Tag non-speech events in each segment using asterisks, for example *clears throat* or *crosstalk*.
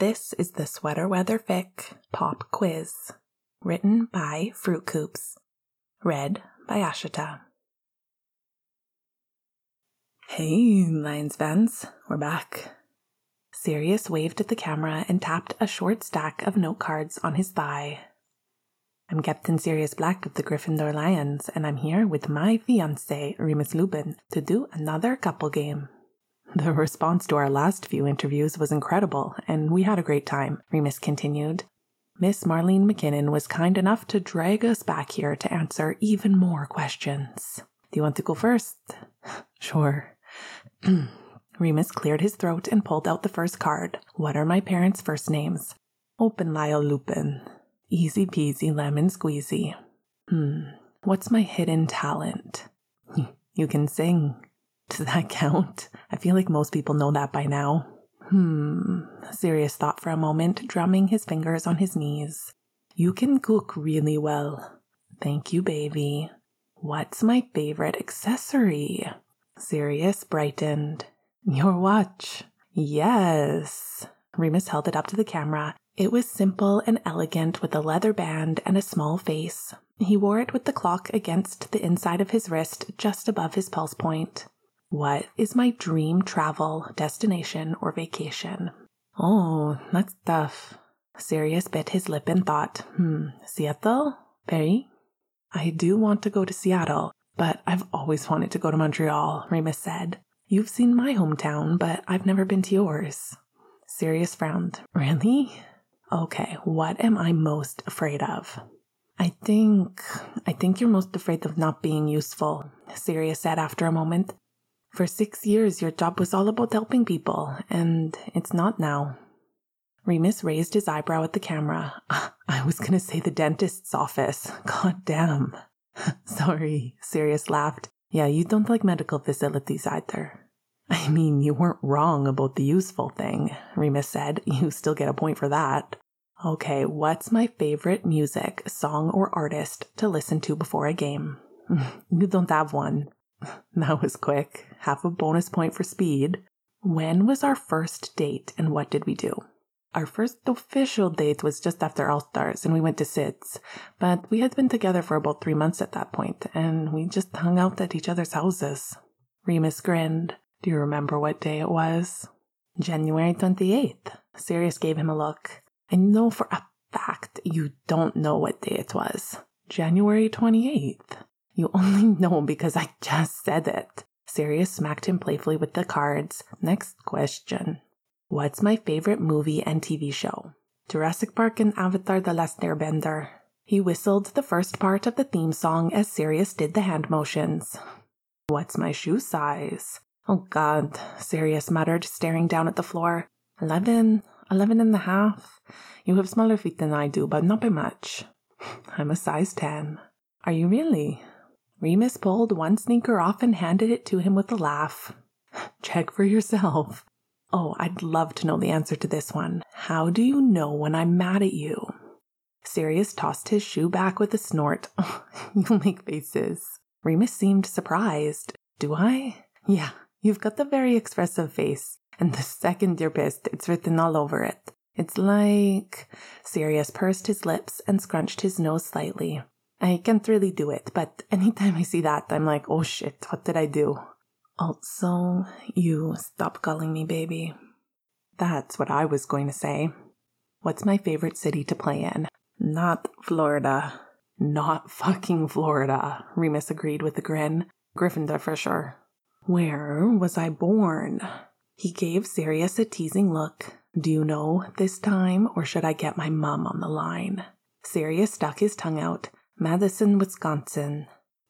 This is the Sweater Weather Fic Pop Quiz, written by Fruit Coops, read by Ashita. Hey, Lions fans, we're back. Sirius waved at the camera and tapped a short stack of note cards on his thigh. I'm Captain Sirius Black of the Gryffindor Lions, and I'm here with my fiance, Remus Lupin, to do another couple game. The response to our last few interviews was incredible, and we had a great time, Remus continued. Miss Marlene McKinnon was kind enough to drag us back here to answer even more questions. Do you want to go first? *laughs* Sure. *clears throat* Remus cleared his throat and pulled out the first card. What are my parents' first names? Hope and Lyle Lupin. Easy peasy lemon squeezy. Hmm. What's my hidden talent? *laughs* You can sing. *laughs* Does that count? I feel like most people know that by now. Hmm. Sirius thought for a moment, drumming his fingers on his knees. You can cook really well. Thank you, baby. What's my favorite accessory? Sirius brightened. Your watch. Yes. Remus held it up to the camera. It was simple and elegant with a leather band and a small face. He wore it with the clock against the inside of his wrist just above his pulse point. What is my dream travel, destination, or vacation? Oh, that's tough. Sirius bit his lip and thought, hmm, Seattle? Perry? I do want to go to Seattle, but I've always wanted to go to Montreal, Remus said. You've seen my hometown, but I've never been to yours. Sirius frowned. Really? Okay, what am I most afraid of? I think I think you're most afraid of not being useful, Sirius said after a moment. For six years, your job was all about helping people, and it's not now. Remus raised his eyebrow at the camera. *laughs* I was going to say the dentist's office. *laughs* God damn. *laughs* Sorry, Sirius laughed. Yeah, you don't like medical facilities either. I mean, you weren't wrong about the useful thing, Remus said. You still get a point for that. Okay, what's my favorite music, song, or artist to listen to before a game? You don't have one. *laughs* That was quick. Half a bonus point for speed. When was our first date and what did we do? Our first official date was just after All Stars and we went to Sid's, but we had been together for about three months at that point and we just hung out at each other's houses. Remus grinned. Do you remember what day it was? January 28th. Sirius gave him a look. I know for a fact you don't know what day it was. January 28th. You only *laughs* know because I just said it. Sirius smacked him playfully with the cards. Next question. What's my favorite movie and TV show? Jurassic Park and Avatar The Last Airbender. He whistled the first part of the theme song as Sirius did the hand motions. What's my shoe size? Oh god, Sirius muttered, staring down at the floor. Eleven, eleven and a half. You have smaller feet than I do, but not by much. *laughs* I'm a size ten. Are you really? Remus pulled one sneaker off and handed it to him with a laugh. *laughs* Check for yourself. Oh, I'd love to know the answer to this one. How do you know when I'm mad at you? Sirius tossed his shoe back with a snort. *laughs* you make faces. Remus seemed surprised. Do I? Yeah, you've got the very expressive face, and the second you're pissed, it's written all over it. It's like. Sirius pursed his lips and scrunched his nose slightly. I can't really do it, but anytime I see that, I'm like, oh shit, what did I do? Also, you stop calling me baby. That's what I was going to say. What's my favorite city to play in? Not Florida. Not fucking Florida, Remus agreed with a grin. Gryffindor for sure. Where was I born? He gave Sirius a teasing look. Do you know this time, or should I get my mum on the line? Sirius stuck his tongue out. Madison, Wisconsin.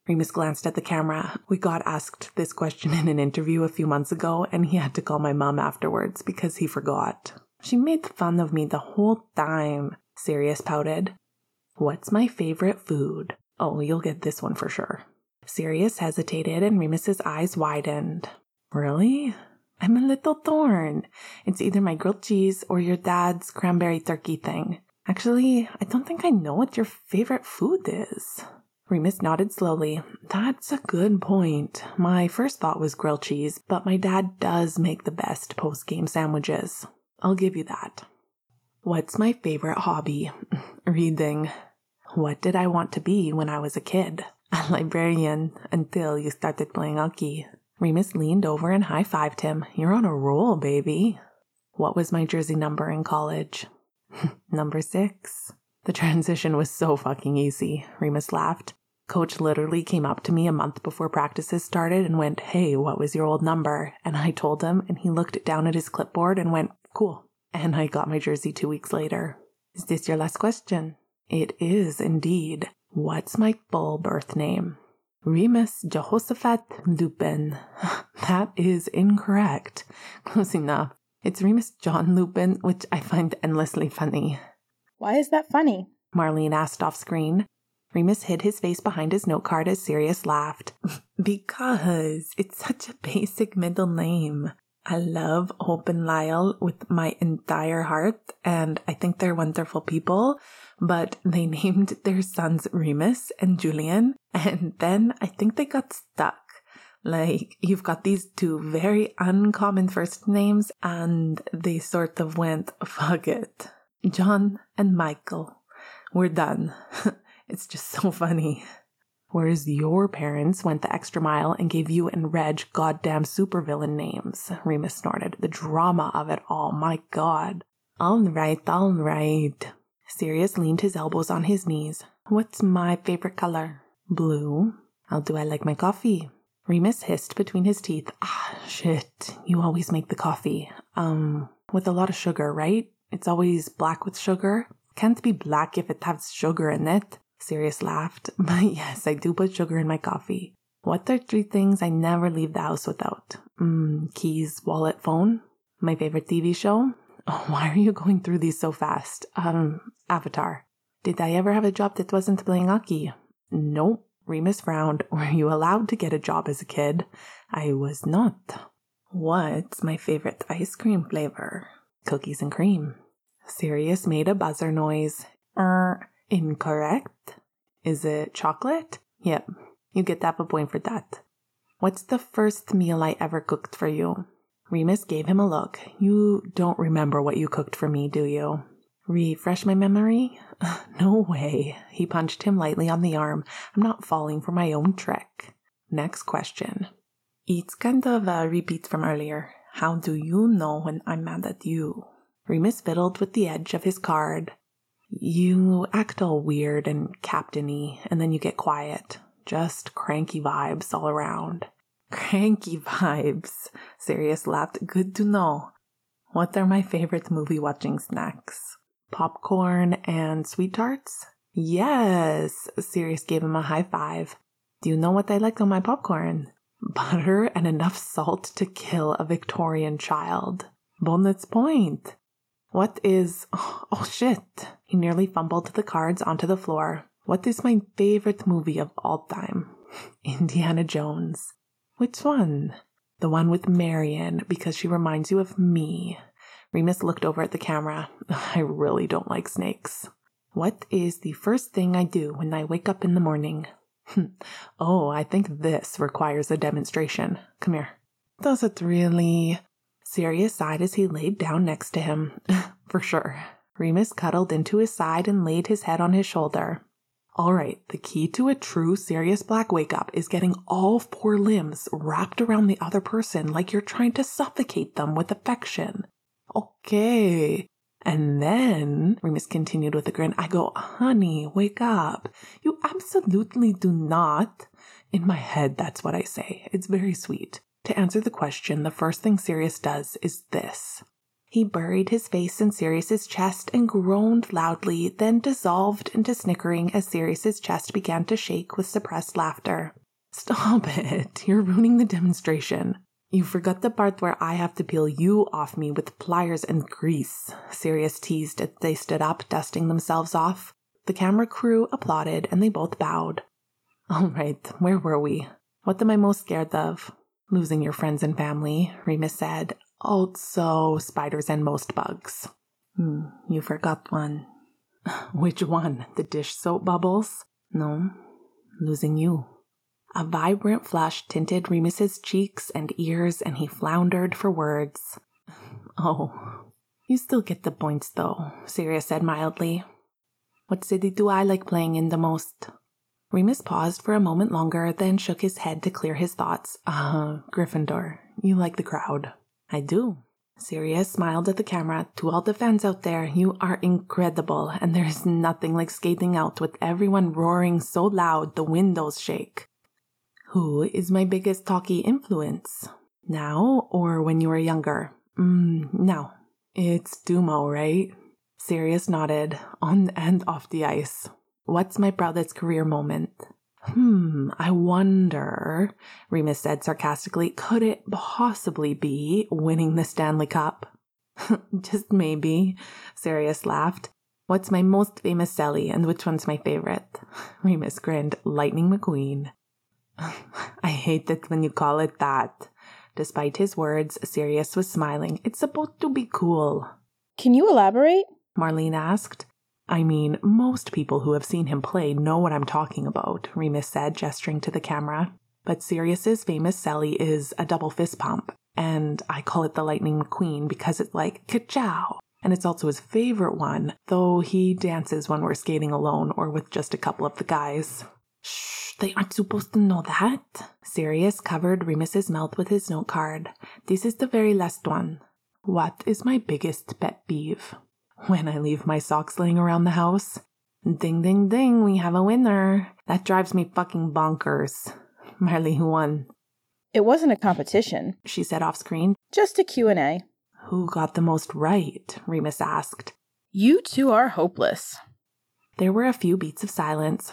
Remus glanced at the camera. We got asked this question in an interview a few months ago, and he had to call my mom afterwards because he forgot. She made fun of me the whole time, Sirius pouted. What's my favorite food? Oh, you'll get this one for sure. Sirius hesitated and Remus's eyes widened. Really? I'm a little torn. It's either my grilled cheese or your dad's cranberry turkey thing. Actually, I don't think I know what your favorite food is. Remus nodded slowly. That's a good point. My first thought was grilled cheese, but my dad does make the best post game sandwiches. I'll give you that. What's my favorite hobby? *laughs* Reading. What did I want to be when I was a kid? *laughs* A librarian until you started playing hockey. Remus leaned over and high fived him. You're on a roll, baby. What was my jersey number in college? Number six. The transition was so fucking easy, Remus laughed. Coach literally came up to me a month before practices started and went, Hey, what was your old number? And I told him, and he looked down at his clipboard and went, Cool. And I got my jersey two weeks later. Is this your last question? It is indeed. What's my full birth name? Remus Jehoshaphat Lupin. *laughs* that is incorrect. Close enough. It's Remus John Lupin, which I find endlessly funny. Why is that funny? Marlene asked off screen. Remus hid his face behind his note card as Sirius laughed. *laughs* because it's such a basic middle name. I love Hope and Lyle with my entire heart, and I think they're wonderful people. But they *laughs* named their sons Remus and Julian, and then I think they got stuck. Like, you've got these two very uncommon first names, and they sort of went, fuck it. John and Michael. We're done. *laughs* it's just so funny. Whereas your parents went the extra mile and gave you and Reg goddamn supervillain names, Remus snorted. The drama of it all, my god. All right, all right. Sirius leaned his elbows on his knees. What's my favorite color? Blue. How do I like my coffee? Remus hissed between his teeth. Ah, shit. You always make the coffee. Um, with a lot of sugar, right? It's always black with sugar. Can't be black if it has sugar in it. Sirius laughed. *laughs* But yes, I do put sugar in my coffee. What are three things I never leave the house without? Mm, keys, wallet, phone. My favorite TV show? Oh, *laughs* why are you going through these so fast? Um, Avatar. Did I ever have a job that wasn't playing hockey? Nope. Remus frowned. Were you allowed to get a job as a kid? I was not. What's my favorite ice cream flavor? Cookies and cream. Sirius made a buzzer noise. Er, incorrect. Is it chocolate? Yep. You get half a point for that. What's the first meal I ever cooked for you? Remus gave him a look. You don't remember what you cooked for me, do you? Refresh my memory? *sighs* No way. He punched him lightly on the arm. I'm not falling for my own trick. Next question. It's kind of a repeat from earlier. How do you know when I'm mad at you? Remus fiddled with the edge of his card. You act all weird and captainy, and then you get quiet. Just cranky vibes all around. Cranky vibes. Sirius laughed. Good to know. What are my favorite movie watching snacks? Popcorn and sweet tarts? Yes. Sirius gave him a high five. Do you know what I like on my popcorn? *laughs* Butter and enough salt to kill a Victorian child. Bonnet's point. What is. *laughs* Oh shit. He nearly fumbled the cards onto the floor. What is my favorite movie of all time? *laughs* Indiana Jones. Which one? The one with Marion, because she reminds you of me. Remus looked over at the camera. *laughs* I really don't like snakes. What is the first thing I do when I wake up in the morning? *laughs* oh, I think this requires a demonstration. Come here. Does it really? Sirius sighed as he laid down next to him. *laughs* For sure. Remus cuddled into his side and laid his head on his shoulder. All right, the key to a true Sirius Black wake up is getting all four limbs wrapped around the other person like you're trying to suffocate them with affection. Okay. And then, Remus continued with a grin, I go, honey, wake up. You absolutely do not. In my head, that's what I say. It's very sweet. To answer the question, the first thing Sirius does is this. He buried his face in Sirius's chest and groaned loudly, then dissolved into snickering as Sirius's chest began to shake with suppressed laughter. Stop *laughs* it. You're ruining the demonstration. You forgot the part where I have to peel you off me with pliers and grease, Sirius teased as they stood up, dusting themselves off. The camera crew applauded and they both bowed. *laughs* All right, where were we? What am I most scared of? Losing your friends and family, Remus said, also, spiders and most bugs. Hmm, you forgot one. *laughs* Which one? The dish soap bubbles? No, losing you. A vibrant flush tinted Remus's cheeks and ears, and he floundered for words. *sighs* Oh, You still get the points, though, Sirius said mildly. What city do I like playing in the most? Remus paused for a moment longer, then shook his head to clear his thoughts. Uh, *laughs* Gryffindor. You like the crowd. I do. Sirius smiled at the camera. To all the fans out there, you are incredible, and there is nothing like skating out with everyone roaring so loud the windows shake. Who is my biggest talkie influence? Now or when you were younger? Mm, now. It's Dumo, right? Sirius nodded, on and off the ice. What's my proudest career moment? Hmm, I wonder, Remus said sarcastically, could it possibly be winning the Stanley Cup? *laughs* Just maybe, Sirius laughed. What's my most famous celly and which one's my favorite? *laughs* Remus grinned, Lightning McQueen. *laughs* I hate it when you call it that. Despite his words, Sirius was smiling. It's supposed to be cool. Can you elaborate? Marlene asked. I mean, most people who have seen him play know what I'm talking about, Remus said, gesturing to the camera. But Sirius's famous celly is a double fist pump, and I call it the Lightning McQueen because it's like ka-chow. And it's also his favorite one, though he dances when we're skating alone or with just a couple of the guys. Shh, they aren't supposed to know that. Sirius covered Remus's mouth with his note card. This is the very last one. What is my biggest pet peeve? When I leave my socks laying around the house. Ding, ding, ding, we have a winner. That drives me fucking bonkers. Marley who won. It wasn't a competition, she said off screen. Just a Q&A. Who got the most right? Remus asked. You two are hopeless. There were a few beats of silence.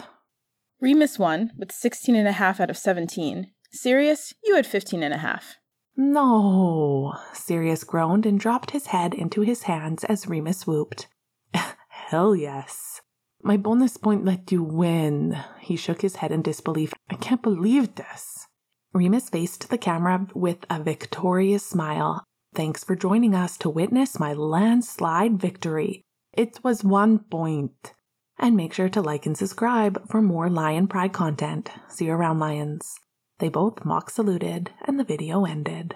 Remus won with 16 and a half out of 17. Sirius, you had 15 and a half. No, Sirius groaned and dropped his head into his hands as Remus whooped. *laughs* Hell yes. My bonus point let you win. He shook his head in disbelief. I can't believe this. Remus faced the camera with a victorious smile. Thanks for joining us to witness my landslide victory. It was one point. And make sure to like and subscribe for more Lion Pride content. See you around, Lions. They both mock saluted, and the video ended.